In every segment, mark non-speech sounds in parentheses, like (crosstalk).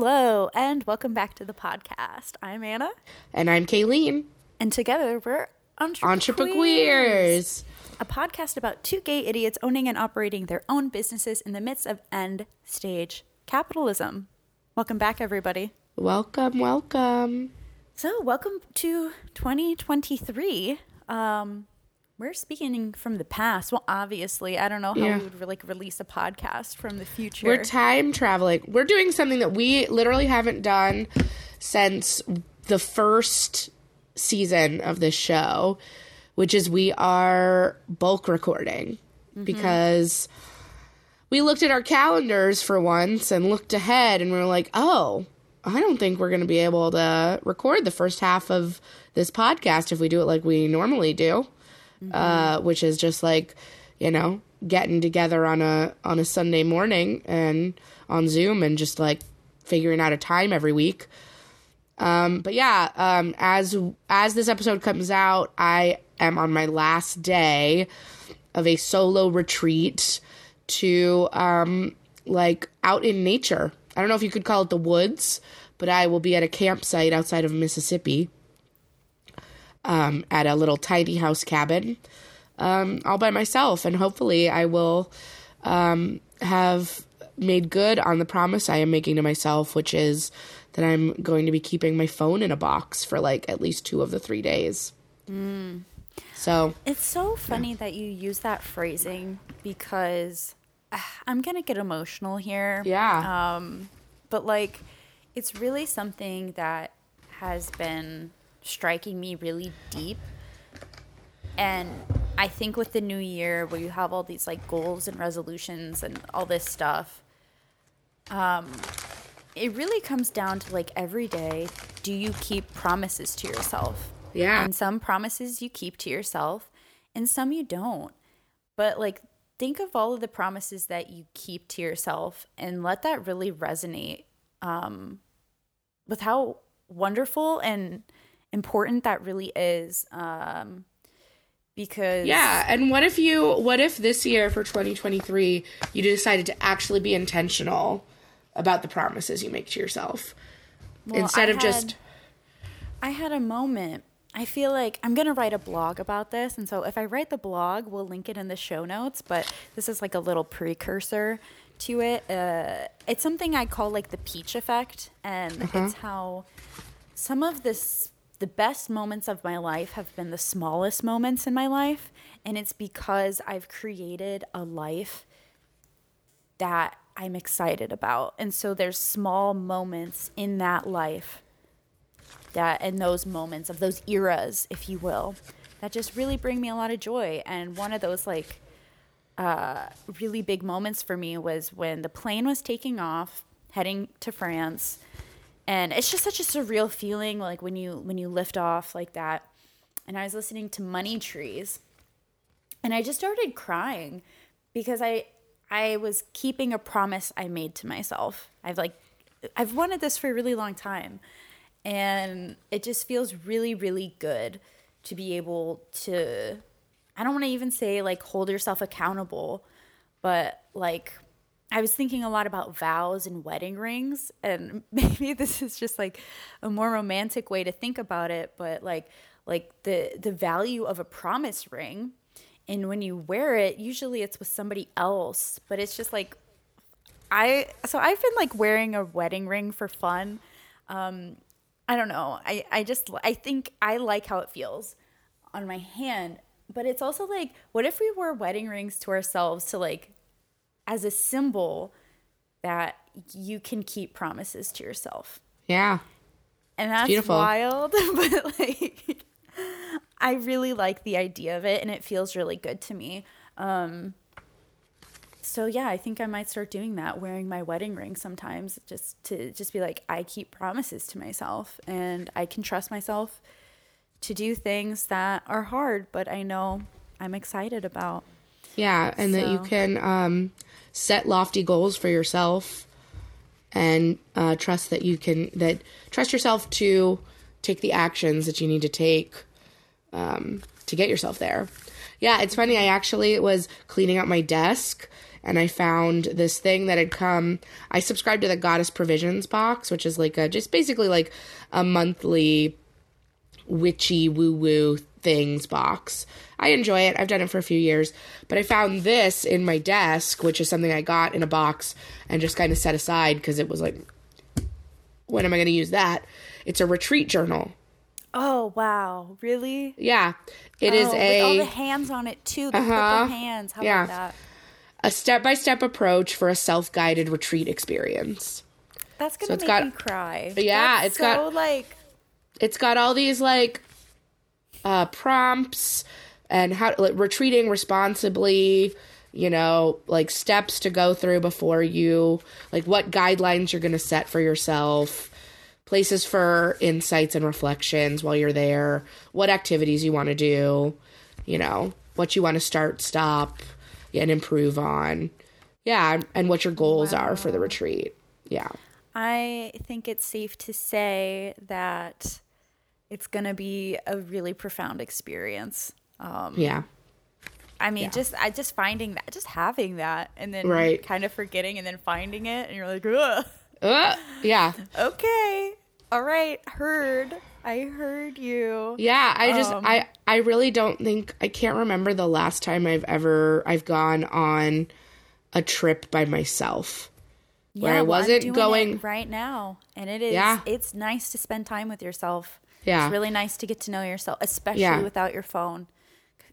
Hello, and welcome back to the podcast. I'm Anna, And I'm Kaylene. and together we're Entrepreneurs, a podcast about two gay idiots owning and operating their own businesses in the midst of end stage capitalism. Welcome back, everybody. Welcome, welcome. So, welcome to 2023. Um, we're speaking from the past. Well, obviously, I don't know how Yeah. we would like release a podcast from the future. We're time traveling. We're doing something that we literally haven't done since the first season of this show, which is we are bulk recording mm-hmm. because we looked at our calendars for once and looked ahead and we were like, oh, I don't think we're going to be able to record the first half of this podcast if we do it like we normally do. Uh, which is just like you know getting together on a on a Sunday morning and on Zoom and just like figuring out a time every week. Um, but yeah, um, as as this episode comes out, I am on my last day of a solo retreat to um, like out in nature. I don't know if you could call it the woods, but I will be at a campsite outside of Mississippi um, at a little tiny house cabin um, all by myself. And hopefully, I will um, have made good on the promise I am making to myself, which is that I'm going to be keeping my phone in a box for like at least two of the three days. So, It's so funny that you use that phrasing because ah, I'm going to get emotional here. yeah. Um, but like, it's really something that has been striking me really deep. And I think with the new year, where you have all these like goals and resolutions and all this stuff, um, it really comes down to like every day, do you keep promises to yourself? yeah. And some promises you keep to yourself, and some you don't. But like, think of all of the promises that you keep to yourself and let that really resonate um, with how wonderful and important that really is. Um, because Yeah, and what if you what if this year for 2023 you decided to actually be intentional about the promises you make to yourself Well, instead I of just I had a moment. I feel like I'm going to write a blog about this. And so if I write the blog, we'll link it in the show notes. But this is like a little precursor to it. Uh, it's something I call like the peach effect. And it's how some of this, the best moments of my life have been the smallest moments in my life. And it's because I've created a life that I'm excited about. And so there's small moments in that life that in those moments of those eras, if you will, that just really bring me a lot of joy. And one of those like uh, really big moments for me was when the plane was taking off, heading to France, and it's just such a surreal feeling, like when you when you lift off like that. And I was listening to Money Trees, and I just started crying because I I was keeping a promise I made to myself. I've like I've wanted this for a really long time. And it just feels really, really good to be able to I don't want to even say like hold yourself accountable, but like I was thinking a lot about vows and wedding rings, and (laughs) maybe this is just like a more romantic way to think about it, but like like the the value of a promise ring and when you wear it, usually it's with somebody else, but it's just like I so I've been like wearing a wedding ring for fun. Um I don't know. I I just I think I like how it feels on my hand, but it's also like what if we wore wedding rings to ourselves to like as a symbol that you can keep promises to yourself. yeah. And that's beautiful. wild, (laughs) but like I really like the idea of it and it feels really good to me. Um so yeah, I think I might start doing that, wearing my wedding ring sometimes just to just be like I keep promises to myself and I can trust myself to do things that are hard, but I know I'm excited about. Yeah, and that you can um, set lofty goals for yourself, and uh, trust that you can that trust yourself to take the actions that you need to take um, to get yourself there. Yeah, it's funny. I actually was cleaning out my desk, and I found this thing that had come. I subscribed to the Goddess Provisions box, which is like a just basically like a monthly witchy woo woo things box. I enjoy it. I've done it for a few years, but I found this in my desk, which is something I got in a box and just kind of set aside because it was like, when am I going to use that? It's a retreat journal. Oh wow, really? Yeah, it is oh, a with all the hands on it too. The Uh-huh. purple hands. How Yeah. about that? a step by step approach for a self guided retreat experience. That's gonna it's make got- me cry. Yeah, That's it's so, got- like It's got all these like uh, prompts and how like, retreating responsibly. You know, like steps to go through before you, like what guidelines you're going to set for yourself, places for insights and reflections while you're there, what activities you want to do, you know, what you want to start, stop, and improve on. Yeah, and what your goals are for the retreat. Yeah. I think it's safe to say that it's gonna be a really profound experience. Um, Yeah. I mean, just I just finding that, just having that, and then Right. kind of forgetting, and then finding it, and you're like, Ugh, Uh, yeah. okay, all right, heard, I heard you. Yeah, I just Um, I I really don't think I can't remember the last time I've ever I've gone on a trip by myself. Where I well, wasn't doing going- right now, and it is. Yeah. It's nice to spend time with yourself. Yeah. it's really nice to get to know yourself, especially Yeah. without your phone.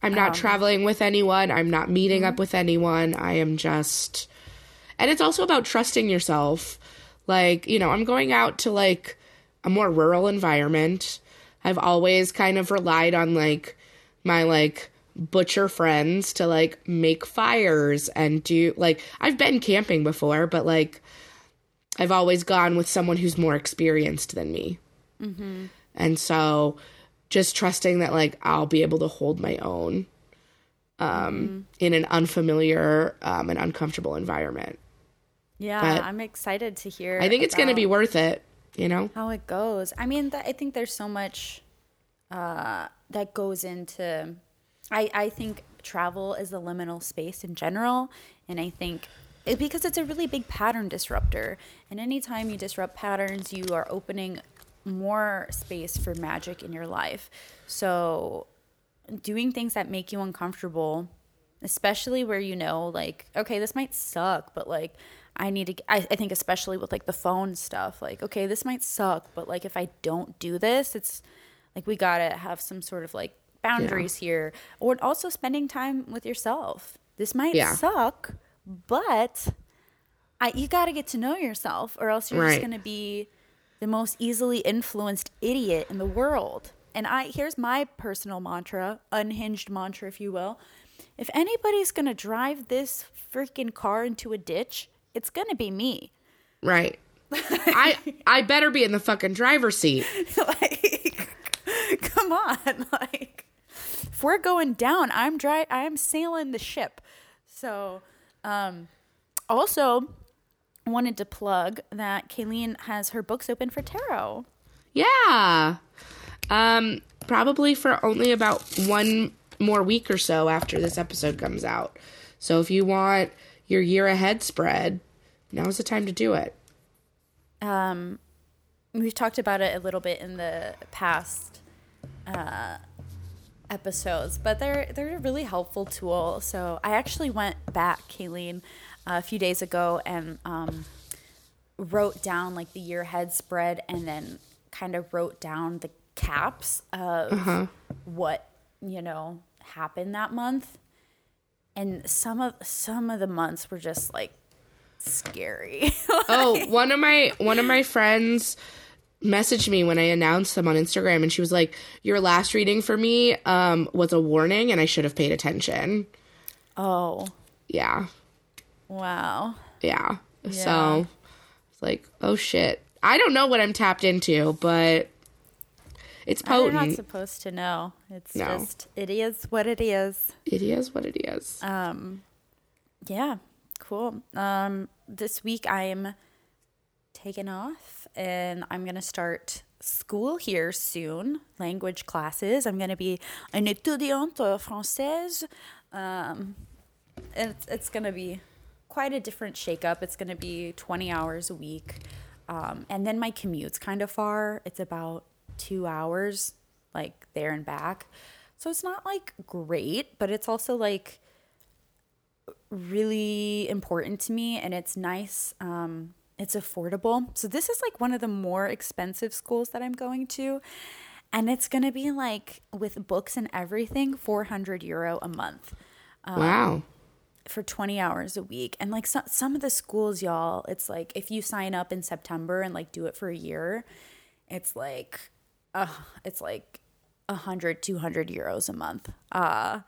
I'm Um, not traveling with anyone. I'm not meeting mm-hmm. up with anyone. I am just And it's also about trusting yourself. Like, you know, I'm going out to like a more rural environment. I've always kind of relied on like my like butcher friends to like make fires and do like I've been camping before, but like I've always gone with someone who's more experienced than me. And so just trusting that like I'll be able to hold my own um in an unfamiliar um and uncomfortable environment. Yeah, But- I'm excited to hear. I think it's going to be worth it, you know? how it goes. I mean, th- I think there's so much uh, that goes into. I I think travel is a liminal space in general, and I think. It, because it's a really big pattern disruptor. And anytime you disrupt patterns, you are opening more space for magic in your life. So, doing things that make you uncomfortable, especially where you know, like, okay, this might suck, but like, I need to, I, I think, especially with like the phone stuff, like, okay, this might suck, but like, if I don't do this, it's like, we gotta have some sort of like boundaries here. Or also spending time with yourself. This might Yeah. suck, but I, you gotta get to know yourself, or else you're Right. just gonna be the most easily influenced idiot in the world. And I here's my personal mantra, unhinged mantra if you will. If anybody's going to drive this freaking car into a ditch, it's going to be me. Right. (laughs) I I better be in the fucking driver's seat. (laughs) like come on, (laughs) like if we're going down, I'm dry I'm sailing the ship. So, um also wanted to plug that Kaylene has her books open for tarot. Yeah. Um probably for only about one more week or so after this episode comes out. So if you want your year ahead spread, now's the time to do it. um, we've talked about it a little bit in the past uh, episodes, but they're they're a really helpful tool. So I actually went back, Kaylene, a few days ago and um, wrote down like the year head spread, and then kind of wrote down the caps of what you know happened that month. And some of some of the months were just like scary. (laughs) Oh, one of my one of my friends messaged me when I announced them on Instagram and she was like, "Your last reading for me um was a warning and I should have paid attention." oh, Yeah. Wow. Yeah. Yeah. So it's like, "Oh shit. I don't know what I'm tapped into, but it's You're not supposed to know. It's No. just it is what it is. It is what it is." Um, yeah, cool. Um, this week I am taking off, and I'm gonna start school here soon. Language classes. I'm gonna be an étudiante française. Um, it's it's gonna be quite a different shakeup. It's going to be 20 hours a week. Um, and then my commute's kind of far. It's about two hours, like there and back. So it's not like great, but it's also like really important to me and it's nice. Um, it's affordable. So this is like one of the more expensive schools that I'm going to. And it's going to be like with books and everything, 400 euro a month wow. For 20 hours a week. And like so, some of the schools, y'all, it's like if you sign up in September and like do it for a year, it's like, uh, it's like 100, 200 euros a month. Uh,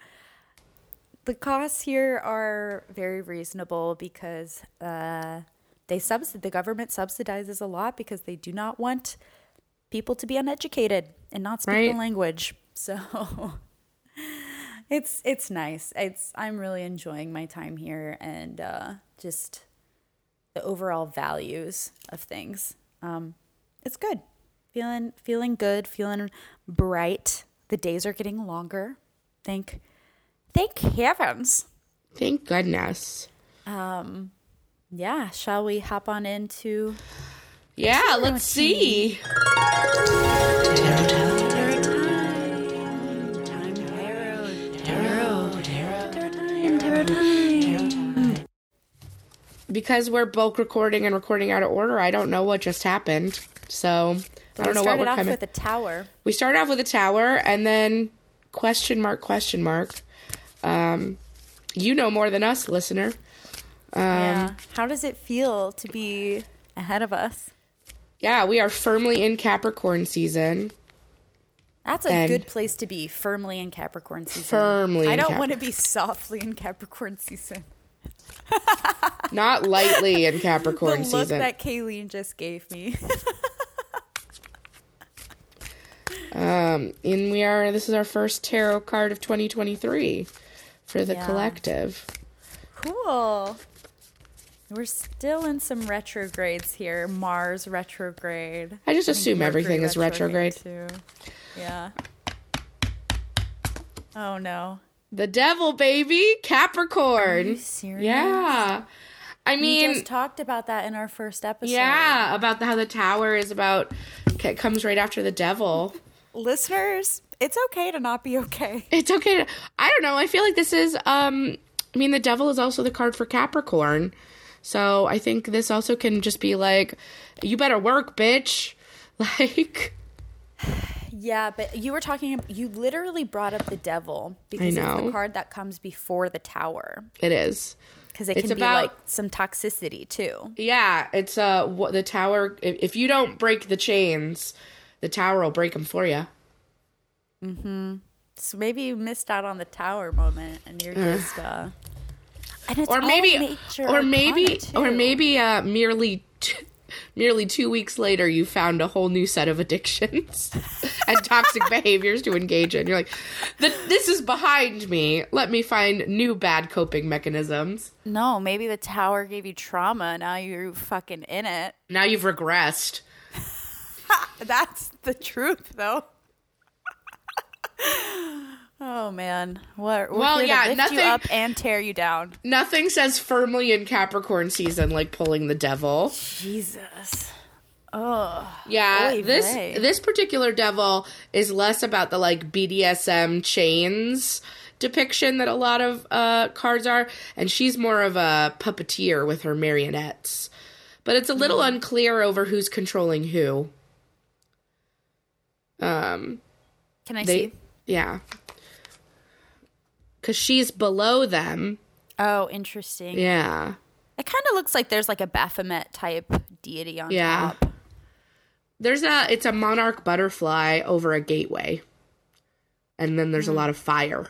the costs here are very reasonable because uh, they subs- the government subsidizes a lot because they do not want people to be uneducated and not speak Right. the language. (laughs) So it's it's nice. It's I'm really enjoying my time here and uh, just the overall values of things. Um, it's good. Feeling feeling good. Feeling bright. The days are getting longer. Thank thank heavens. Thank goodness. Um, yeah. Shall we hop on into Yeah, let's see. Because we're bulk recording and recording out of order, I don't know what just happened. So I don't know what started we're off coming. with a tower. we started off with a tower and then question mark question mark. Um, you know more than us, listener. Um, yeah. How does it feel to be ahead of us? Yeah, we are firmly in Capricorn season. That's a And- good place to be, firmly in Capricorn season. Firmly I don't Cap- want to be softly in Capricorn season. (laughs) Not lightly in Capricorn the look season. that Kaylene just gave me. (laughs) Um, and we are. This is our first tarot card of 2023 for the Yeah. collective. cool. We're still in some retrogrades here. Mars retrograde. I just assume Mercury everything is retrograde. Too. Yeah. Oh no. The devil, baby, Capricorn. Are you serious? Yeah, I mean, We just talked about that in our first episode. yeah, about the, how the tower is about. It comes right after the devil. Listeners, it's okay to not be okay. (laughs) It's okay. To, I don't know. I feel like this is. Um, I mean, the devil is also the card for Capricorn, so I think this also can just be like, you better work, bitch. (laughs) Like, Yeah, but you were talking. You literally brought up the devil because it's the card that comes before the tower. it is. Because it It's can be about- like some toxicity too. Yeah, it's uh what the tower. If, if you don't break the chains, the tower will break them for you. Mhm. So maybe you missed out on the tower moment, and you're just. uh and it's Or maybe, or maybe, or maybe, uh, merely, t- merely two weeks later, you found a whole new set of addictions (laughs) and toxic behaviors to engage in. You're like, "Th- this is behind me. Let me find new bad coping mechanisms. No, maybe the tower gave you trauma. Now you're fucking in it. Now you've regressed. (laughs) That's the truth, though. (laughs) oh man, what? We're Well, yeah, nothing- you up and tear you down. Nothing says firmly in Capricorn season like pulling the devil. Jesus. Oh, Yeah, Oy this vey. this particular devil is less about the like BDSM chains depiction that a lot of uh, cards are, and she's more of a puppeteer with her marionettes. But it's a little Mm. unclear over who's controlling who. Um, can I they, see? yeah, because she's below them. Oh, interesting. Yeah, It kind of looks like there's like a Baphomet type deity on Yeah. top. there's a it's a monarch butterfly over a gateway, and then there's a lot of fire.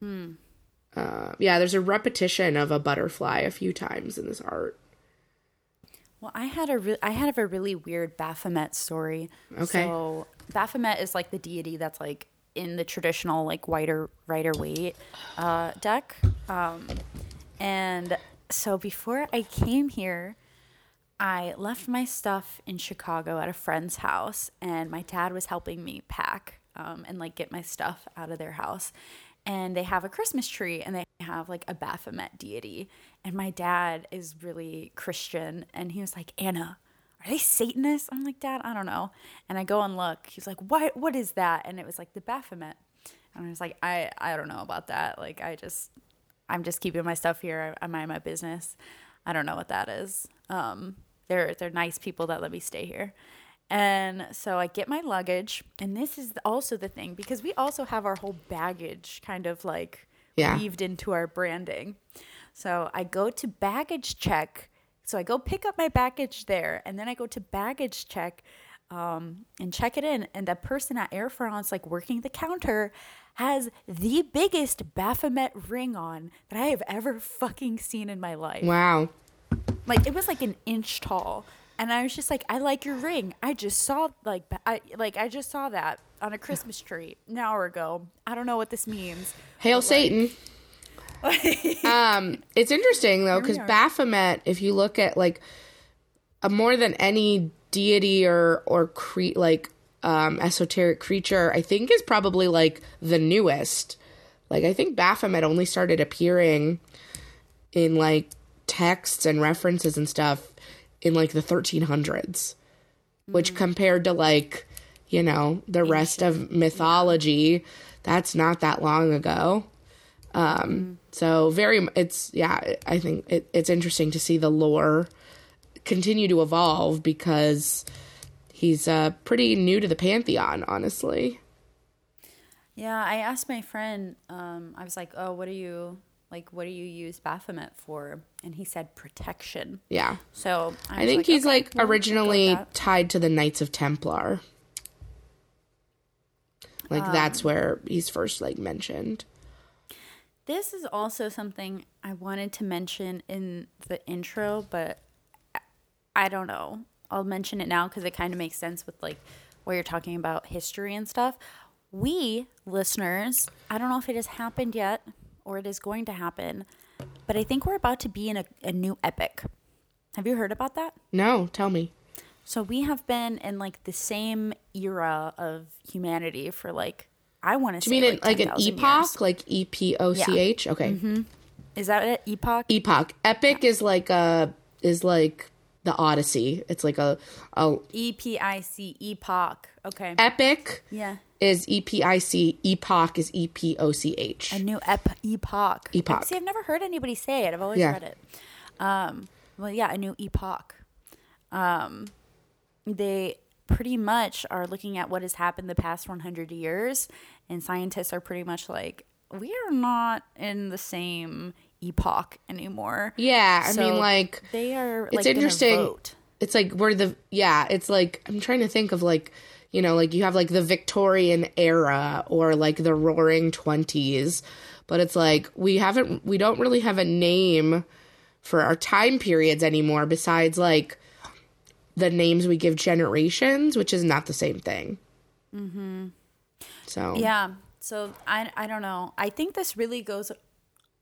Hmm. Uh, yeah, there's a repetition of a butterfly a few times in this art. Well, I had a re- I had a really weird Baphomet story. Okay. So Baphomet is like the deity that's like in the traditional like wider Rider-Waite uh, deck. Um, and so before I came here, I left my stuff in Chicago at a friend's house, and my dad was helping me pack um, and like get my stuff out of their house. and they have a Christmas tree and they have like a Baphomet deity. And my dad is really Christian and he was like, Anna, are they Satanists? I'm like, Dad, I don't know. And I go and look. He's like, What what is that? And it was like the Baphomet. And I was like, I, I don't know about that. Like I just I'm just keeping my stuff here. I, I mind my business. I don't know what that is. Um, they're they're nice people that let me stay here. And so I get my luggage, and this is also the thing because we also have our whole baggage kind of like Yeah. weaved into our branding. So I go to baggage check. So I go pick up my baggage there, and then I go to baggage check um, and check it in. And the person at Air France, like working the counter, has the biggest Baphomet ring on that I have ever fucking seen in my life. Wow. Like it was like an inch tall, and I was just like, "I like your ring. I just saw like I like I just saw that on a Christmas tree an hour ago. I don't know what this means." Hail Satan. (laughs) um, it's interesting though because. Baphomet, if you look at like a more than any deity or or cre- like um, esoteric creature, I think is probably like the newest. Like I think Baphomet only started appearing in like texts and references and stuff in like the 1300s, which compared to like you know the rest of mythology, that's not that long ago. Um, so very, it's yeah. I think it, it's interesting to see the lore continue to evolve because he's uh pretty new to the pantheon, honestly. Yeah, I asked my friend. Um, I was like, "Oh, what do you like? What do you use Baphomet for?" And he said protection. Yeah, So I think he's okay, like we'll originally tied to the Knights of Templar. Like Um, that's where he's first like mentioned. This is also something I wanted to mention in the intro, but I- don't know. I'll mention it now because it kind of makes sense with like where you're talking about history and stuff. We listeners, I don't know if it has happened yet or it is going to happen, but I think we're about to be in a, a new epic. Have you heard about that? No, tell me. So we have been in like the same era of humanity for like I want to Do you mean like, an 10,000 epoch, years. like E P O C H? Okay, Is that it? Epoch? epoch. Epic is like a is like the Odyssey. It's like a a E P I C epoch. Okay. epic Yeah. is E P I C. Epoch is E P O C H. A new ep epoch. Epoch. See, I've never heard anybody say it. I've always Yeah. read it. Um, well, yeah, a new epoch. Um, they pretty much are looking at what has happened the past 100 years, and scientists are pretty much like, we are not in the same epoch anymore. Yeah, I So mean like they are. it's like, gonna interesting. It's like we're the yeah. It's like I'm trying to think of like you know like you have like the Victorian era or like the Roaring Twenties, but it's like we haven't we don't really have a name for our time periods anymore besides like the names we give generations, which is not the same thing. Mm-hmm. So Yeah. So I I don't know. I think this really goes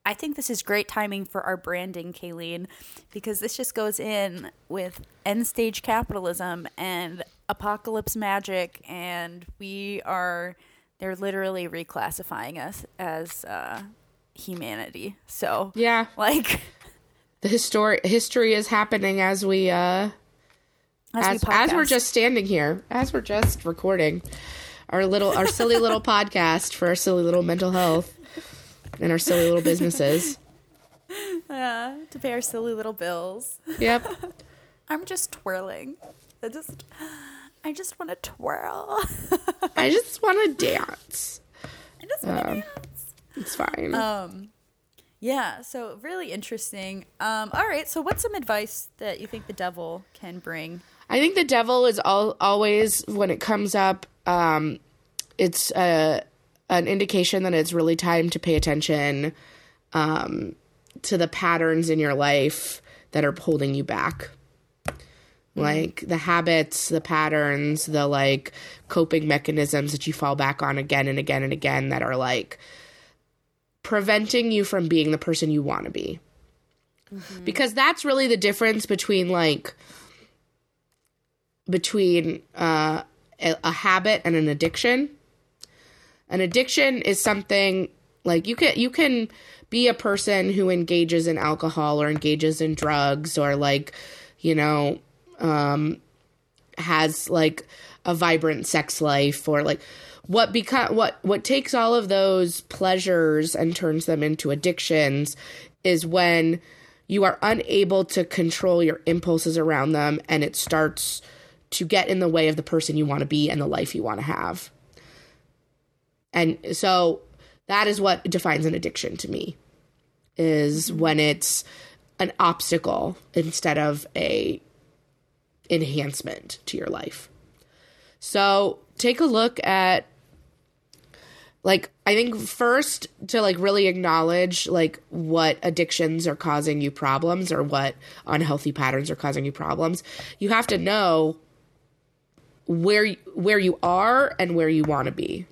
I think this is great timing for our branding, Kaylene, because this just goes in with end stage capitalism and apocalypse magic and we are they're literally reclassifying us as uh humanity. So yeah, like (laughs) the history history is happening as we uh as, as we as we're just standing here, as we're just recording our little our silly little (laughs) podcast for our silly little mental health and our silly little businesses. (laughs) uh, to pay our silly little bills. Yep. (laughs) I'm just twirling. I just I just want to twirl. I just want to dance. I just want to Um, dance. It's fine. Um, yeah, so really interesting. Um, all right, so what's some advice that you think the devil can bring? I think the devil is all, always when it comes up. Um, it's a an indication that it's really time to pay attention um, to the patterns in your life that are holding you back. Like the habits, the patterns, the like coping mechanisms that you fall back on again and again and again that are like preventing you from being the person you want to be. Because that's really the difference between like between uh, a, a habit and an addiction. An addiction is something Like you can you can be a person who engages in alcohol or engages in drugs or like, you know, um has like a vibrant sex life or like what become what what takes all of those pleasures and turns them into addictions is when you are unable to control your impulses around them and it starts to get in the way of the person you want to be and the life you want to have. And so that is what defines an addiction to me is when it's an obstacle instead of a enhancement to your life. So take a look at like I think first to like really acknowledge like what addictions are causing you problems or what unhealthy patterns are causing you problems. You have to know where where you are and where you want to be.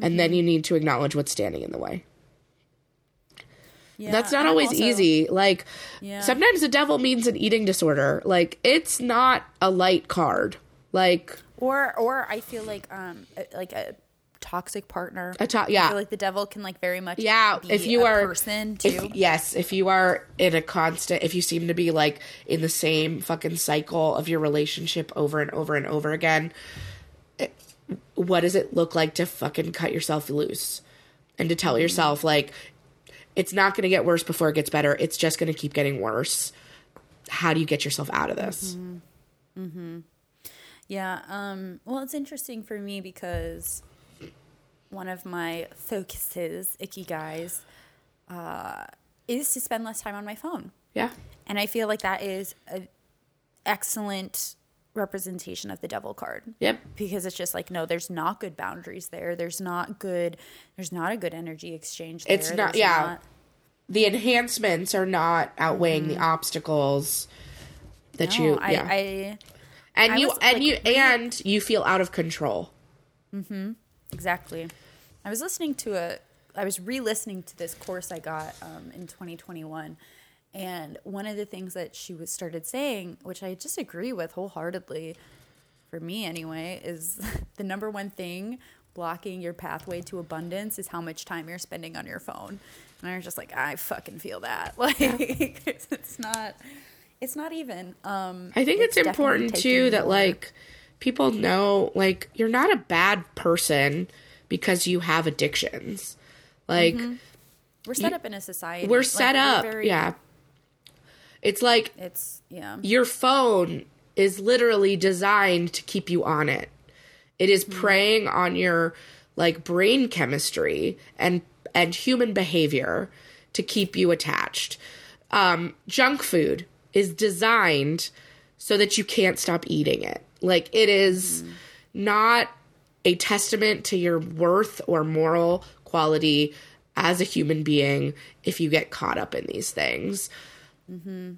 And then you need to acknowledge what's standing in the way. Yeah, That's not always also- easy. Like Yeah. sometimes the devil means an eating disorder. Like it's not a light card. Like Or or I feel like um like a toxic partner. A to- I yeah. feel like the devil can like very much yeah, be if you a are person too. If, yes, if you are in a constant, if you seem to be like in the same fucking cycle of your relationship over and over and over again, it- what does it look like to fucking cut yourself loose and to tell Mm-hmm. yourself like it's not going to get worse before it gets better. It's just going to keep getting worse. How do you get yourself out of this? Mm-hmm. Yeah. Um, well, it's interesting for me because one of my focuses, icky guys, uh, is to spend less time on my phone. Yeah. And I feel like that is an excellent representation of the devil card. Yep. Because it's just like, no, there's not good boundaries there. There's not good, there's not a good energy exchange there. It's not- There's yeah. The enhancements are not outweighing the obstacles that Mm-hmm. No, you yeah. I, and I you was, and like, you and you feel out of control. Exactly. I was listening to a, I was re listening to this course I got um, in 2021. And one of the things that she was started saying, which I just agree with wholeheartedly, for me anyway, is (laughs) the number one thing blocking your pathway to abundance is how much time you're spending on your phone. And I was just like, I fucking feel that. (laughs) Like, it's not, it's not even. Um, I think it's, definitely important too that like people know like you're not a bad person because you have addictions. Like we're set up in a society. we're like, set up. very- yeah. It's like It's, yeah. your phone is literally designed to keep you on it. It is preying on your like brain chemistry and and human behavior to keep you attached. Um, junk food is designed so that you can't stop eating it. Like it is not a testament to your worth or moral quality as a human being if you get caught up in these things. Mm-hmm.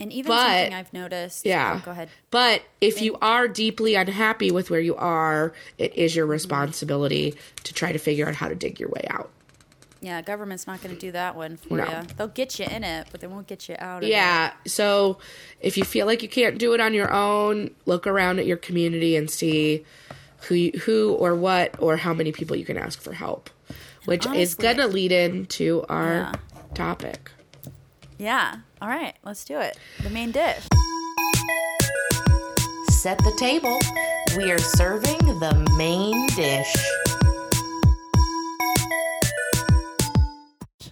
And even But- something I've noticed. Yeah. oh, go ahead. But if you are deeply unhappy with where you are, it is your responsibility to try to figure out how to dig your way out. Yeah, government's not going to do that one for No. you. They'll get you in it, but they won't get you out of it. Yeah. So if you feel like you can't do it on your own, look around at your community and see who you, who or what or how many people you can ask for help, which is going to lead into our Yeah. topic. Yeah. All right, let's do it. The main dish. Set the table. We are serving the main dish.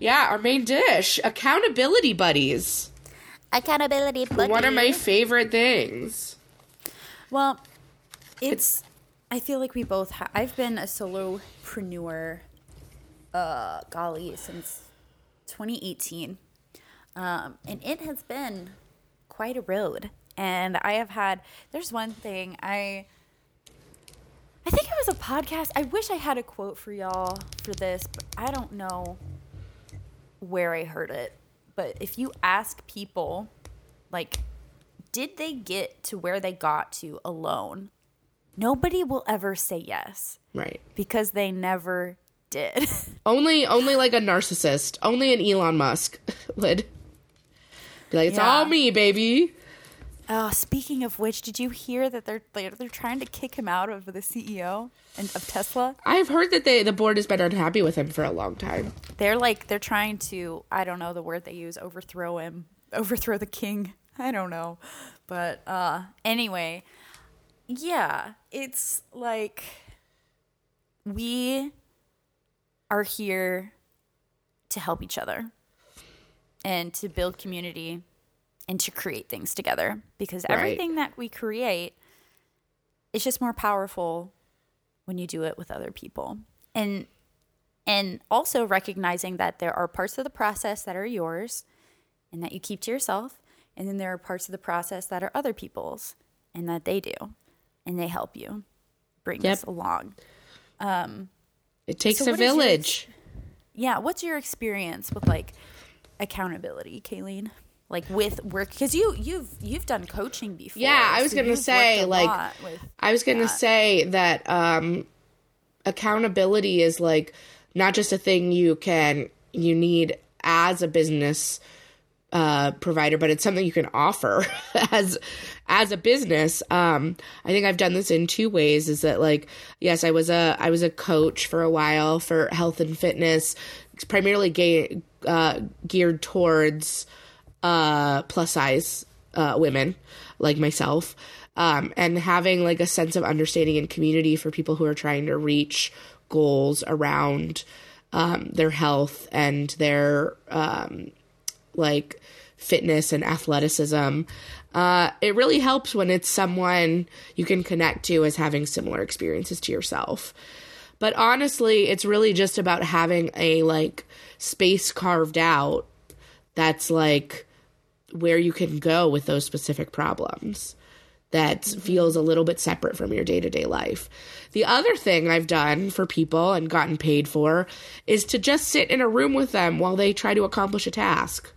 Yeah, our main dish, accountability buddies. Accountability buddy. One of my favorite things. Well, it's. I feel like we both. Ha- I've been a solopreneur. Uh, golly, since 2018, um, and it has been quite a road. And I have had. There's one thing I. I think it was a podcast. I wish I had a quote for y'all for this, but I don't know where I heard it. But if you ask people, like, did they get to where they got to alone? Nobody will ever say yes Right. because they never did. (laughs) Only only like a narcissist, only an Elon Musk (laughs) would be like, It's Yeah. all me, baby. Oh, speaking of which, did you hear that they're they're, they're trying to kick him out of the CEO and of Tesla? I've heard that they the board has been unhappy with him for a long time. They're like they're trying to I don't know the word they use overthrow him, overthrow the king. (laughs) I don't know. But uh anyway, yeah, it's like we are here to help each other and to build community and to create things together because Right. everything that we create is just more powerful when you do it with other people. And and also recognizing that there are parts of the process that are yours and that you keep to yourself and then there are parts of the process that are other people's and that they do and they help you bring Yep. this along. Um, it takes So a what is yours? village. Yeah, what's your experience with like accountability, Kaylene? Like with work because you you've you've done coaching before. Yeah, I was so gonna say, like, I was going to that. say that um, accountability is like not just a thing you can you need as a business uh, provider, but it's something you can offer (laughs) as as a business. Um, I think I've done this in two ways. Is that like yes, I was a I was a coach for a while for health and fitness, primarily gay, uh, geared towards uh, plus size uh, women like myself. Um, and having like a sense of understanding and community for people who are trying to reach goals around um, their health and their um, like fitness and athleticism. Uh, it really helps when it's someone you can connect to as having similar experiences to yourself. But honestly, it's really just about having a like space carved out that's like where you can go with those specific problems that feels a little bit separate from your day-to-day life. The other thing I've done for people and gotten paid for is to just sit in a room with them while they try to accomplish a task.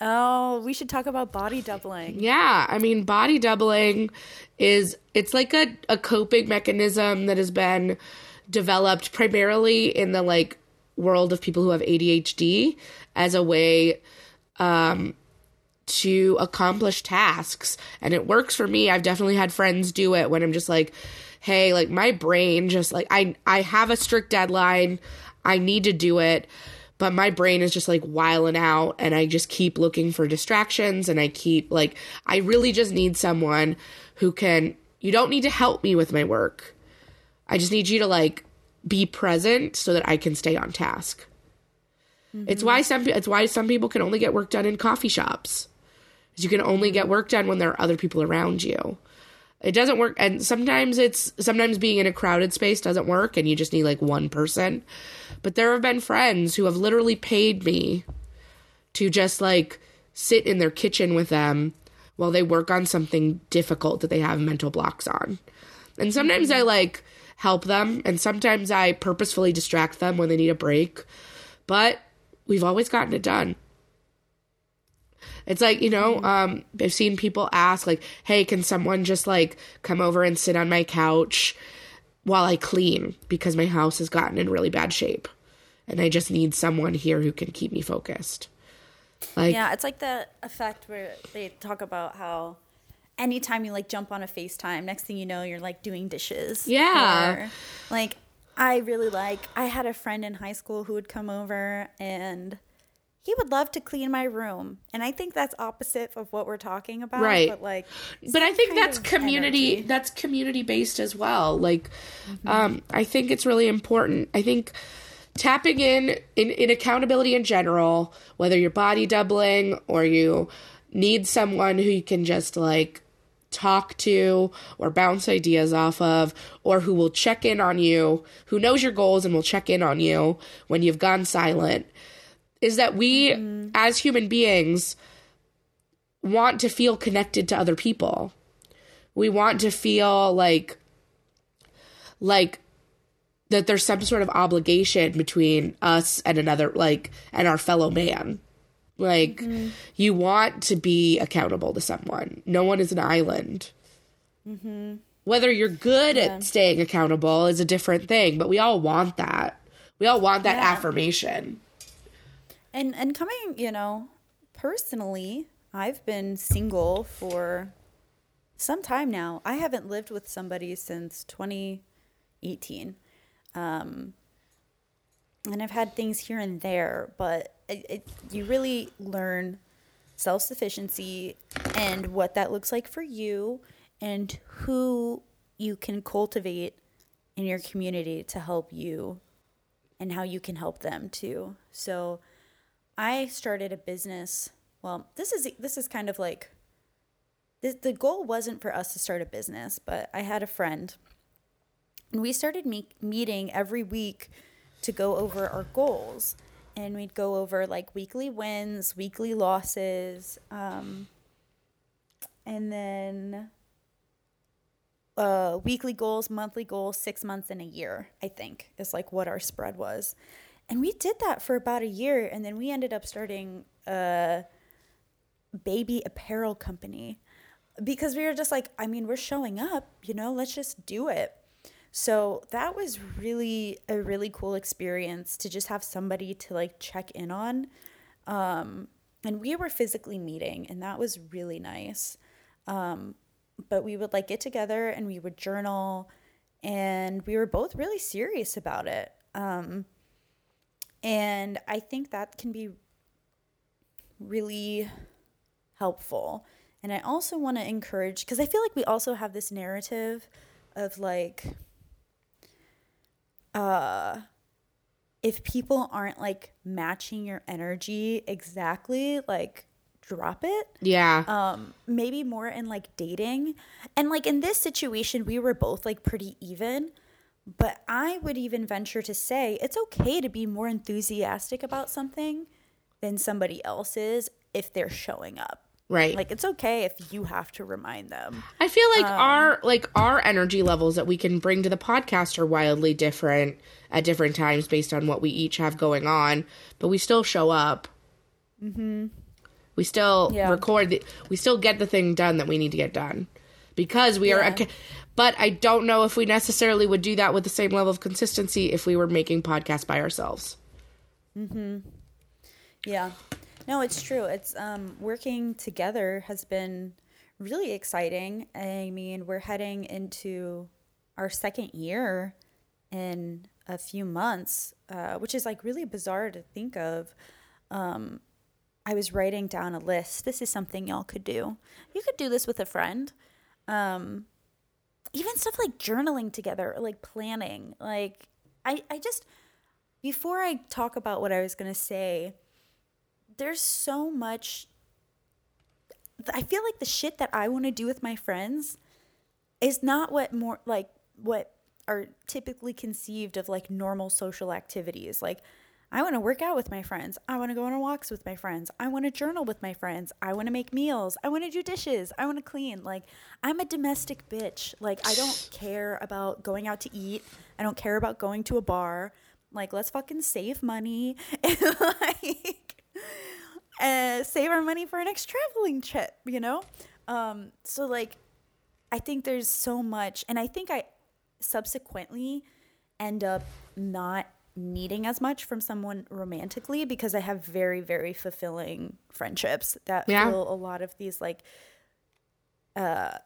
Oh, we should talk about body doubling. Yeah, I mean, body doubling is it's like a, a coping mechanism that has been developed primarily in the like world of people who have ADHD as a way um to accomplish tasks and it works for me. I've definitely had friends do it when I'm just like, "Hey, like my brain just like I I have a strict deadline. I need to do it." but my brain is just like wiling out and I just keep looking for distractions and I keep like I really just need someone who can you don't need to help me with my work. I just need you to like be present so that I can stay on task. It's mm-hmm. why some it's why some people can only get work done in coffee shops. You can only get work done when there are other people around you. It doesn't work and sometimes it's sometimes being in a crowded space doesn't work and you just need like one person. But there have been friends who have literally paid me to just like sit in their kitchen with them while they work on something difficult that they have mental blocks on. And sometimes I like help them and sometimes I purposefully distract them when they need a break. But we've always gotten it done. It's like, you know, um, I've seen people ask, like, hey, can someone just like come over and sit on my couch while I clean because my house has gotten in really bad shape? And I just need someone here who can keep me focused. Like, Yeah, it's like the effect where they talk about how anytime you like jump on a FaceTime, next thing you know, you're like doing dishes. Yeah. Or, like I really like I had a friend in high school who would come over and he would love to clean my room. And I think that's opposite of what we're talking about. Right. But like but I think that's community energy. that's community based as well like um i think it's really important i think tapping in, in in accountability in general whether you're body doubling or you need someone who you can just like talk to or bounce ideas off of or who will check in on you who knows your goals and will check in on you when you've gone silent is that we mm-hmm. as human beings want to feel connected to other people. We want to feel like like that there's some sort of obligation between us and another like and our fellow man. Like mm-hmm. you want to be accountable to someone. No one is an island. Mm-hmm. Whether you're good at staying accountable is a different thing, but we all want that. We all want that Yeah. affirmation. And and coming, you know, personally, I've been single for some time now. I haven't lived with somebody since 2018. Um, and I've had things here and there, but it, it, you really learn self sufficiency and what that looks like for you and who you can cultivate in your community to help you and how you can help them too. So I started a business. Well, this is this is kind of like the, the goal wasn't for us to start a business, but I had a friend and we started me- meeting every week to go over our goals. And we'd go over like weekly wins, weekly losses, um, and then uh, weekly goals, monthly goals, six months and a year, I think is like what our spread was. And we did that for about a year. And then we ended up starting a baby apparel company because we were just like, I mean, we're showing up, you know, let's just do it. So that was really a really cool experience to just have somebody to like check in on. Um, and we were physically meeting, and that was really nice. Um, but we would like get together and we would journal, and we were both really serious about it. Um, and I think that can be really helpful. And I also want to encourage, because I feel like we also have this narrative of like, uh if people aren't like matching your energy exactly like drop it Yeah. um maybe more in like dating and like in this situation we were both like pretty even but i would even venture to say it's okay to be more enthusiastic about something than somebody else is if they're showing up right. like it's okay if you have to remind them I feel like Um, our like our energy levels that we can bring to the podcast are wildly different at different times based on what we each have going on, but we still show up. Mm-hmm. We still Yeah. record. The, we still get the thing done that we need to get done because we are. Yeah. ac- But I don't know if we necessarily would do that with the same level of consistency if we were making podcasts by ourselves. Mhm. Yeah. No, it's true. It's um working together has been really exciting. I mean, we're heading into our second year in a few months, uh, which is like really bizarre to think of. Um, I was writing down a list. This is something y'all could do. You could do this with a friend. Um, even stuff like journaling together, or like planning. Like, I, I just, before I talk about what I was going to say, there's so much I feel like the shit that I want to do with my friends is not what more like what are typically conceived of like normal social activities. Like I want to work out with my friends. I want to go on walks with my friends. I want to journal with my friends. I want to make meals. I want to do dishes. I want to clean. Like I'm a domestic bitch. Like I don't (sighs) care about going out to eat. I don't care about going to a bar. Like let's fucking save money (laughs) and like uh, save our money for our next traveling trip, you know? Um, so, like, I think there's so much, and I think I subsequently end up not needing as much from someone romantically because I have very, very fulfilling friendships that Yeah. fill a lot of these, like, uh,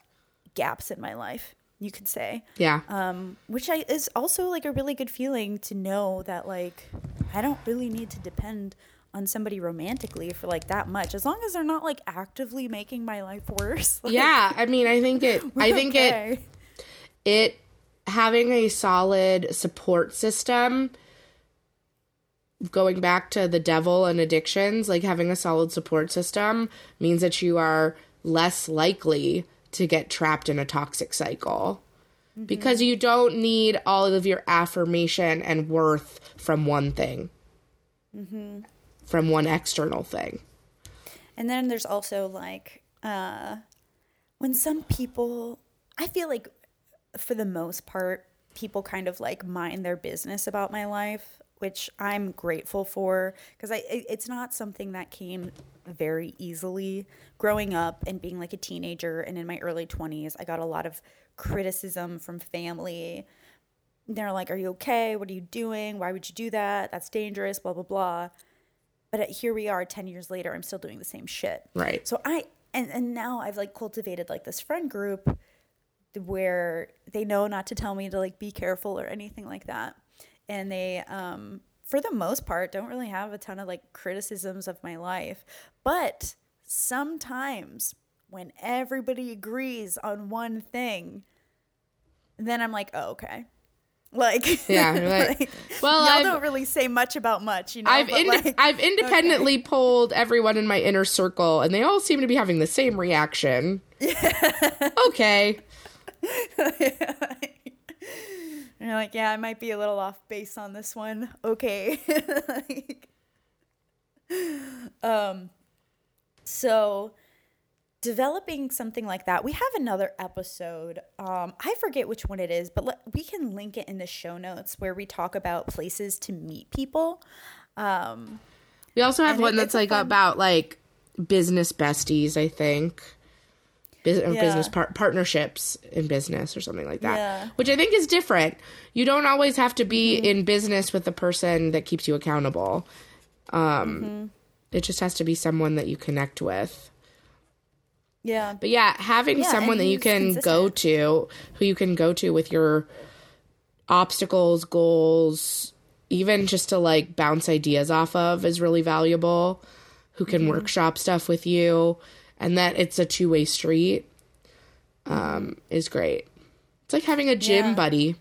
gaps in my life, you could say Yeah. um, which I, is also like a really good feeling to know that like I don't really need to depend on somebody romantically for like that much as long as they're not like actively making my life worse. (laughs) Like, yeah. I mean, I think it. I think it. it having a solid support system going back to the devil and addictions like having a solid support system means that you are less likely to get trapped in a toxic cycle. Because you don't need all of your affirmation and worth from one thing. From one external thing. And then there's also like uh, when some people, I feel like for the most part, people kind of like mind their business about my life, which I'm grateful for because I it- it's not something that came very easily. Growing up and being like a teenager and in my early 20s, I got a lot of criticism from family. They're like, "Are you okay? What are you doing? Why would you do that? That's dangerous." Blah blah blah. But uh, here we are 10 years later, I'm still doing the same shit. Right. So I and and now I've like cultivated like this friend group where they know not to tell me to like be careful or anything like that. And they um for the most part don't really have a ton of like criticisms of my life. But sometimes when everybody agrees on one thing, then I'm like, oh, okay. Like, Yeah, (laughs) like, like, well, y'all I've- don't really say much about much, you know. I've but, inde- like, I've independently polled everyone in my inner circle, and they all seem to be having the same reaction. (laughs) okay. (laughs) And you're like, yeah, I might be a little off base on this one. (laughs) Okay. Like, um, so developing something like that, we have another episode. Um, I forget which one it is, but let, we can link it in the show notes where we talk about places to meet people. Um, We also have one that's like fun- about like business besties, I think. Bus- or Yeah. Business par- partnerships in business or something like that, Yeah. which I think is different. You don't always have to be Mm-hmm. in business with the person that keeps you accountable. Um, Mm-hmm. It just has to be someone that you connect with. yeah. But yeah, having Yeah, someone that you can go to, who you can go to with your obstacles, goals, even just to like bounce ideas off of is really valuable. Who can Mm-hmm. workshop stuff with you, and that it's a two way street um, is great. It's like having a gym Yeah. buddy.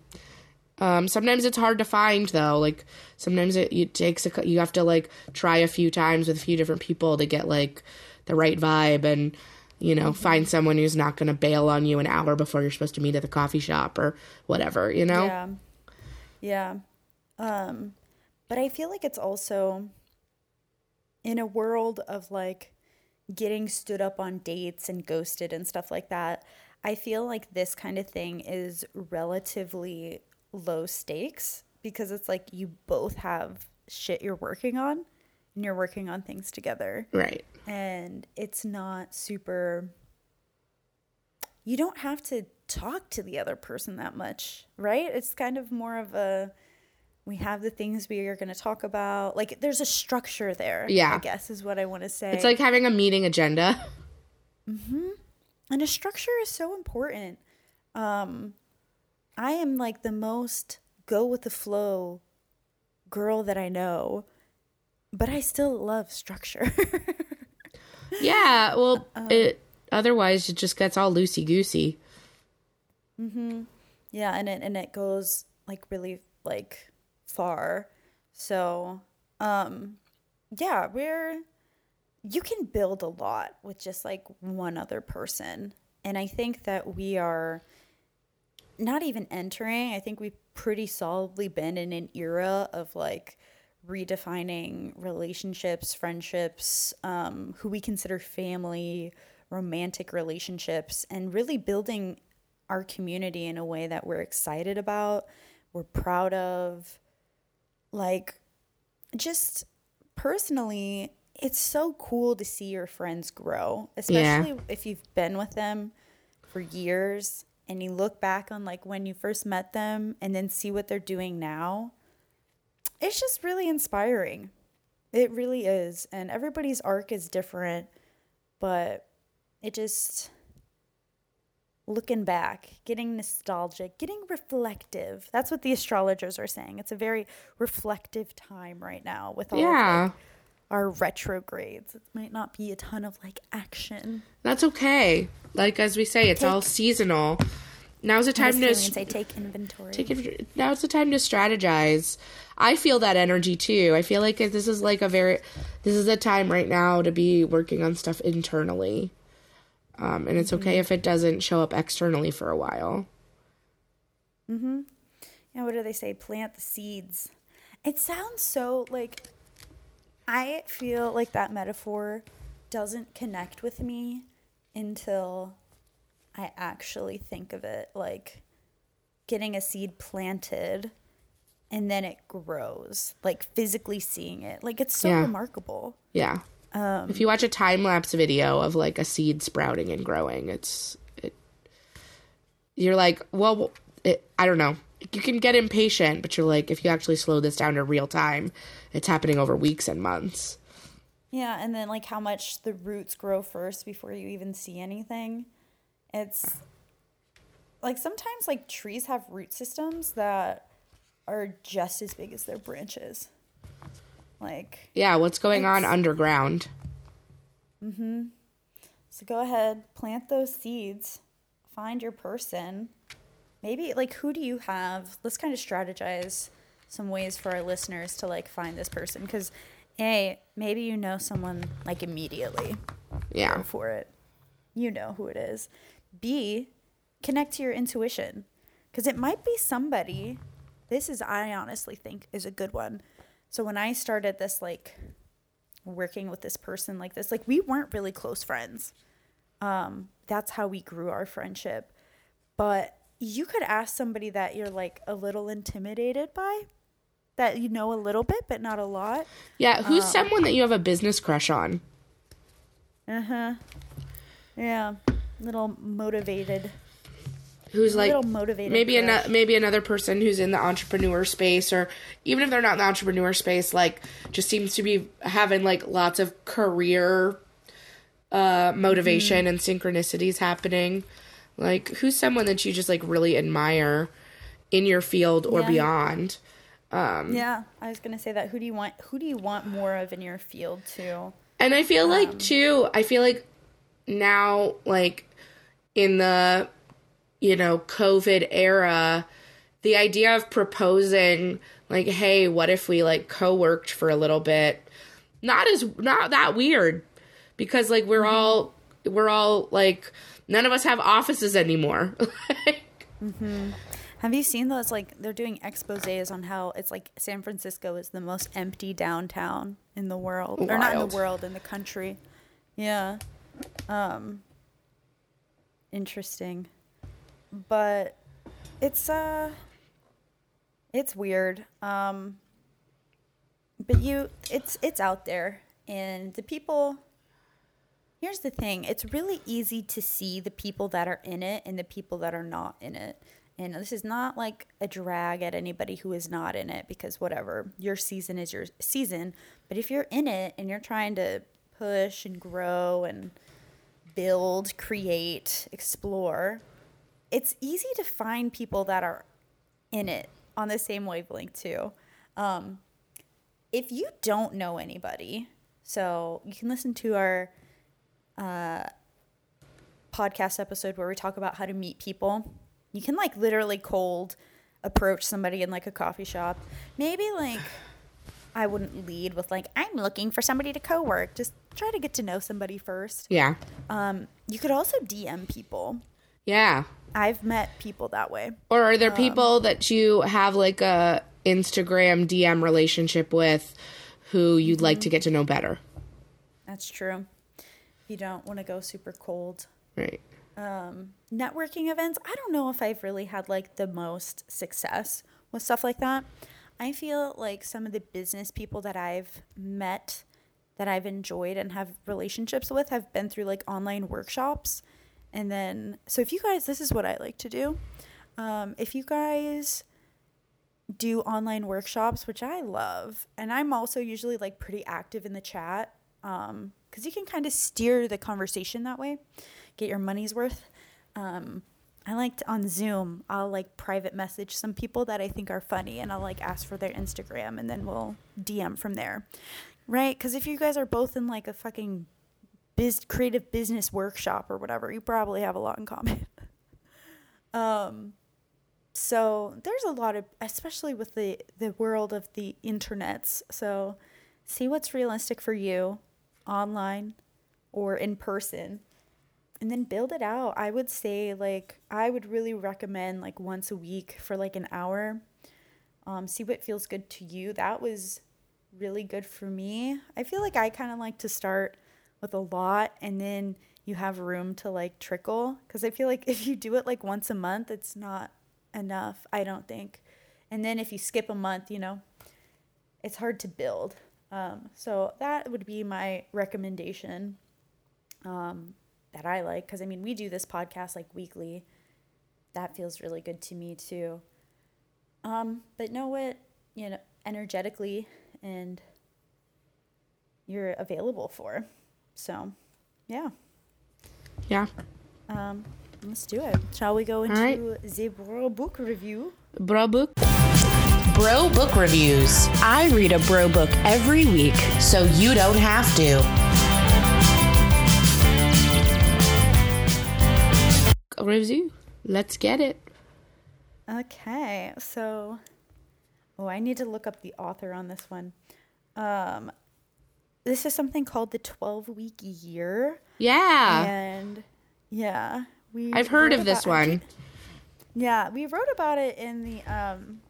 Um, sometimes it's hard to find though. Like sometimes it, it takes a, you have to like try a few times with a few different people to get like the right vibe and you know find someone who's not going to bail on you an hour before you're supposed to meet at the coffee shop or whatever. You know? Yeah. Yeah. Um, but I feel like it's also in a world of like getting stood up on dates and ghosted and stuff like that. I feel like this kind of thing is relatively low stakes because it's like you both have shit you're working on and you're working on things together Right. and it's not super you don't have to talk to the other person that much right it's kind of more of a we have the things we are going to talk about like there's a structure there Yeah. i guess is what i want to say It's like having a meeting agenda. (laughs) Hmm. and a structure is so important um i am like the most go with the flow girl that i know but i still love structure (laughs) yeah. Well, Um, it otherwise it just gets all loosey goosey. Mm-hmm. Yeah, and it and it goes like really like far. So, um yeah, we're you can build a lot with just like one other person. And I think that we are not even entering, I think we've pretty solidly been in an era of like redefining relationships, friendships, um, who we consider family, romantic relationships, and really building our community in a way that we're excited about, we're proud of. Like, just personally, it's so cool to see your friends grow, especially if you've been with them for years and you look back on like when you first met them and then see what they're doing now. It's just really inspiring. It really is. And everybody's arc is different, but it just looking back, getting nostalgic, getting reflective. That's what the astrologers are saying. It's a very reflective time right now with all Yeah. of like, our retrogrades. It might not be a ton of like action. That's okay. Like as we say, it's all seasonal. Now's the time to say take inventory. take it, now's the time to strategize. I feel that energy too. I feel like this is like a very this is a time right now to be working on stuff internally. Um, and it's okay if it doesn't show up externally for a while. Mm-hmm. Yeah, what do they say? Plant the seeds. It sounds so like I feel like that metaphor doesn't connect with me until I actually think of it like getting a seed planted and then it grows, like physically seeing it. Like it's so Yeah. remarkable. Yeah. If you watch a time lapse video of like a seed sprouting and growing, it's it, you're like, well, it, I don't know. You can get impatient, but you're like, if you actually slow this down to real time, it's happening over weeks and months. Yeah, and then like how much the roots grow first before you even see anything. It's like sometimes like trees have root systems that are just as big as their branches. Like Yeah, what's going on underground? Mm-hmm. So go ahead, plant those seeds, find your person. Maybe like who do you have? Let's kind of strategize some ways for our listeners to like find this person cuz A, maybe you know someone like immediately. Yeah. Go for it. You know who it is. B, connect to your intuition cuz it might be somebody this is I honestly think is a good one. So when I started this like working with this person like this, like we weren't really close friends um, that's how we grew our friendship. But you could ask somebody that you're like a little intimidated by, that you know a little bit, but not a lot. Yeah, who's someone that you have a business crush on? Uh huh. Yeah, little motivated. Who's like little motivated maybe another maybe another person who's in the entrepreneur space or even if they're not in the entrepreneur space like just seems to be having like lots of career uh motivation Mm-hmm. and synchronicities happening. Like who's someone that you just like really admire in your field or Yeah. beyond? Um, Yeah, I was gonna say that. Who do you want? Who do you want more of in your field too? And I feel Um, like too, I feel like now like in the you know, COVID era, the idea of proposing like, hey, what if we like co-worked for a little bit? Not as not that weird because like we're all we're all like none of us have offices anymore. Like, (laughs) Have you seen those? Like they're doing exposés on how it's like San Francisco is the most empty downtown in the world, or not in the world, in the country. Yeah. Um. Interesting, but it's uh, it's weird. Um. But you, it's it's out there, and the people Here's the thing it's really easy to see the people that are in it and the people that are not in it. And this is not like a drag at anybody who is not in it because whatever, your season is your season. But if you're in it and you're trying to push and grow and build, create, explore, it's easy to find people that are in it on the same wavelength too. Um, if you don't know anybody, so you can listen to our podcast episode where we talk about how to meet people. You can like literally cold approach somebody in like a coffee shop. Maybe like I wouldn't lead with like I'm looking for somebody to co-work. Just try to get to know somebody first. yeah. Um, you could also DM people. Yeah. I've met people that way. Or are Um, there people that you have like a Instagram DM relationship with who you'd like Mm-hmm. to get to know better? That's true. If you don't want to go super cold. Right. Um, networking events, I don't know if I've really had like the most success with stuff like that. I feel like some of the business people that I've met that I've enjoyed and have relationships with have been through like online workshops. And then, so if you guys, this is what I like to do. Um, if you guys do online workshops, which I love, and I'm also usually like pretty active in the chat because you can kind of steer the conversation that way, get your money's worth. Um, I like to, on Zoom, I'll like private message some people that I think are funny and I'll like ask for their Instagram and then we'll DM from there. Right? Because if you guys are both in like a fucking biz- creative business workshop or whatever, you probably have a lot in common. (laughs) um, so there's a lot of, especially with the the world of the internets. So see what's realistic for you, online or in person, and then build it out. I would say like I would really recommend like once a week for like an hour. Um, see what feels good to you. That was really good for me. I feel like I kind of like to start with a lot and then you have room to like trickle because I feel like if you do it like once a month, it's not enough, I don't think. And then if you skip a month, you know, it's hard to build. Um, so that would be my recommendation um, that I like because I mean, we do this podcast like weekly. That feels really good to me too. Um, but know what, you know, energetically and you're available for. So, yeah. Yeah. Um, let's do it. Shall we go into right. the bro book review? Bro book. Bro Book Reviews, I read a bro book every week. so you don't have to. Review. Let's get it. Okay, so oh, I need to look up the author on this one. Um, this is something called the twelve week year, Yeah. and yeah, we. I've heard of this one Yeah, we wrote about it in the um.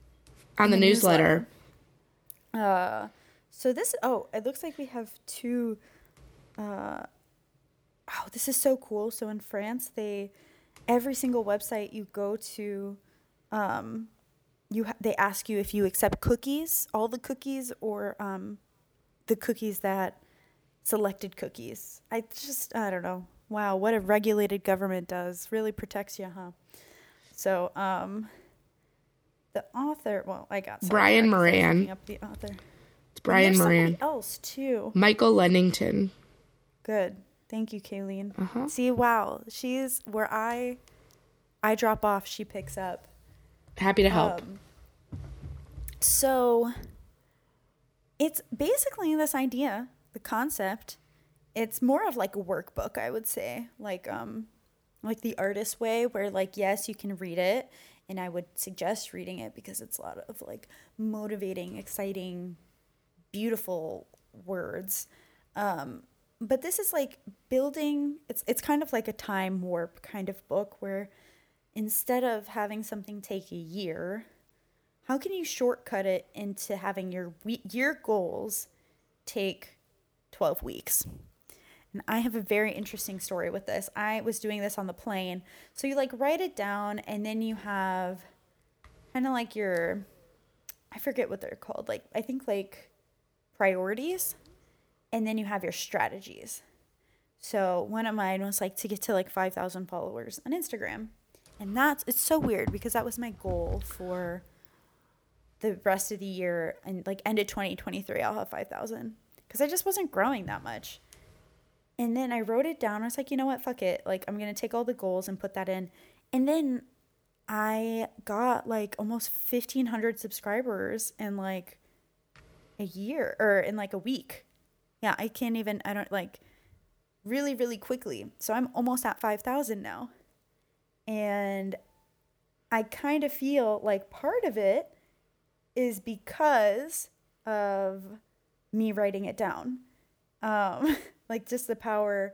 on the, the newsletter. Uh, so this oh, it looks like we have two. Uh, oh, this is so cool. So in France, they every single website you go to, um, you ha- they ask you if you accept cookies, all the cookies, or um, the cookies that selected cookies. I just I don't know. Wow, what a regulated government does really protects you, huh? So um. The author, well, I got Brian sidetracked 'cause I was Moran. Up the author. It's Brian Moran. else too. Michael Lennington. Good. Thank you, Kaylene. Uh-huh. See, wow, she's where I, I drop off. She picks up. Happy to help. Um, so, it's basically this idea, the concept. It's more of like a workbook, I would say, like um, like the artist way, where like yes, you can read it, and I would suggest reading it because it's a lot of like motivating, exciting, beautiful words. Um, but this is like building. It's it's kind of like a time warp kind of book where instead of having something take a year, how can you shortcut it into having your we- year goals take 12 weeks? And I have a very interesting story with this. I was doing this on the plane. So you like write it down and then you have kind of like your I forget what they're called. Like I think like priorities and then you have your strategies. So one of mine was like to get to like 5,000 followers on Instagram. And that's it's so weird because that was my goal for the rest of the year and like end of 2023 I'll have 5,000 cuz I just wasn't growing that much. And then I wrote it down. I was like, you know what? Fuck it. Like, I'm to take all the goals and put that in. And then I got like almost 1,500 subscribers in like a year or in like a week. Yeah, I can't even, I don't like really, really quickly. So I'm almost at 5,000 now. And I kind of feel like part of it is because of me writing it down. Um, (laughs) like just the power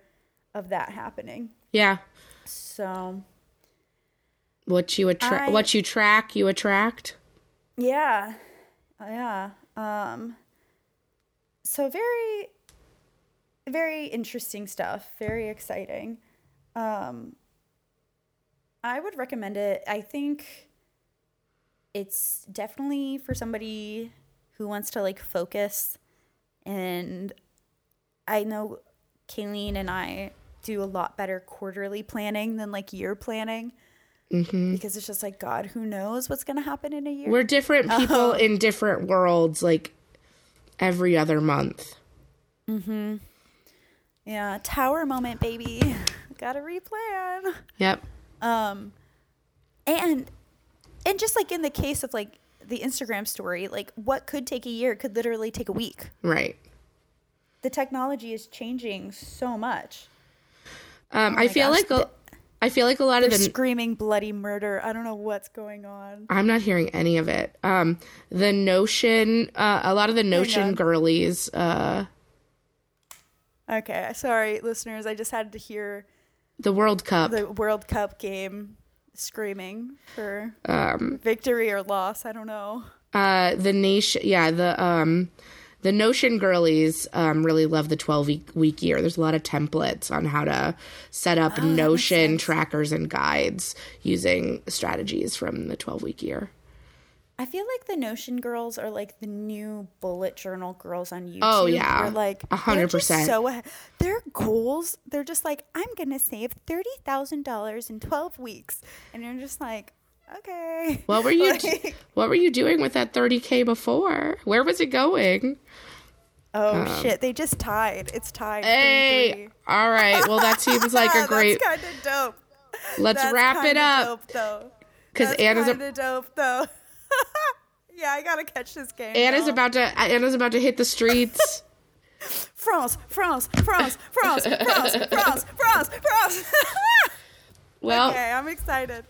of that happening. Yeah. So What you attract, what you track, you attract. yeah, yeah. Um, so very, very interesting stuff. Very exciting. Um, I would recommend it. I think it's definitely for somebody who wants to like focus and I know Kaylene and I do a lot better quarterly planning than like year planning because it's just like God, who knows what's gonna happen in a year? We're different (laughs) people in different worlds, like every other month. Mm-hmm. Yeah, tower moment, baby. (laughs) Gotta replan. Yep. Um, and and just like in the case of like the Instagram story, like what could take a year could literally take a week. Right. The technology is changing so much. Um, I Oh my feel gosh, like a, I feel like a lot of They're the screaming bloody murder. I don't know what's going on. I'm not hearing any of it. Um, the notion, uh, a lot of the notion girlies, uh, Okay, sorry, listeners. I just had to hear the World Cup. the World Cup game screaming for Um, victory or loss. I don't know. uh, the nation, yeah, the um, the notion girlies um, really love the 12 week, week year. There's a lot of templates on how to set up notion trackers and guides using strategies from the 12 week year. I feel like the Notion girls are like the new bullet journal girls on YouTube. Oh, yeah. They're like A hundred percent. So ahead. their goals, they're just like, I'm gonna save thirty thousand dollars in twelve weeks, and you're just like, okay. What were you (laughs) Like, What were you doing with that 30k before? Where was it going? Oh shit! They just tied. It's tied. Um, Hey, all right. Well, that seems like a (laughs) great. That's kind of dope. Let's That's wrap it up Dope, though. because Anna's kind a, of dope, though. (laughs) yeah, I gotta catch this game. Anna's now. about to Anna's about to hit the streets. France, France, France, France, France, France, France, France. Well, okay, I'm excited.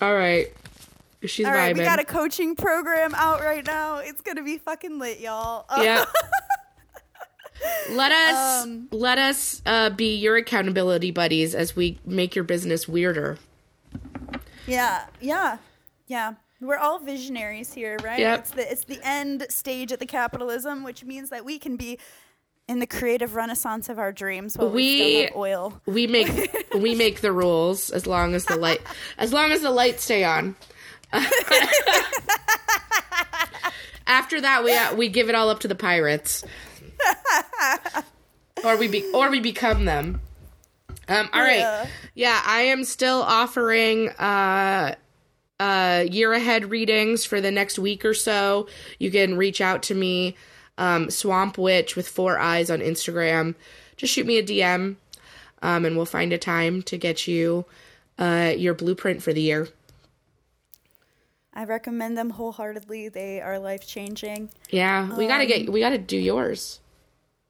all right. She's All right, vibing. we got a coaching program out right now. It's gonna be fucking lit, y'all. Uh, yeah. (laughs) Let us Um, let us uh, be your accountability buddies as we make your business weirder. yeah, yeah, yeah. We're all visionaries here, right? Yep. It's the it's the end stage of the capitalism, which means that we can be in the creative renaissance of our dreams while we, We- still have oil. We make we make the rules as long as the light as long as the lights stay on. (laughs) After that, we uh, we give it all up to the pirates, or we be or we become them. Um, all right, Yeah. yeah, I am still offering uh, uh, year ahead readings for the next week or so. You can reach out to me, um, Swamp Witch with four eyes on Instagram. Just shoot me a DM, um, and we'll find a time to get you uh, your blueprint for the year. I recommend them wholeheartedly. They are life changing. Yeah, we gotta Um, get we gotta do yours.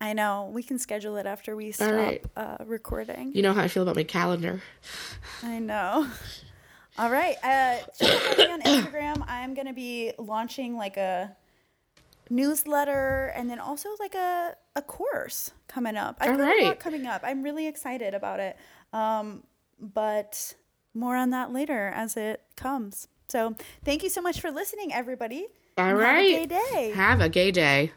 I know. We can schedule it after we stop right. uh, recording. You know how I feel about my calendar. I know. (laughs) All right. Uh, check out me on Instagram. I'm going to be launching like a newsletter and then also like a, a course coming up. I've All got a right. lot coming up. I'm really excited about it. Um, but more on that later as it comes. So thank you so much for listening, everybody. All right. Have a gay day. Have a gay day.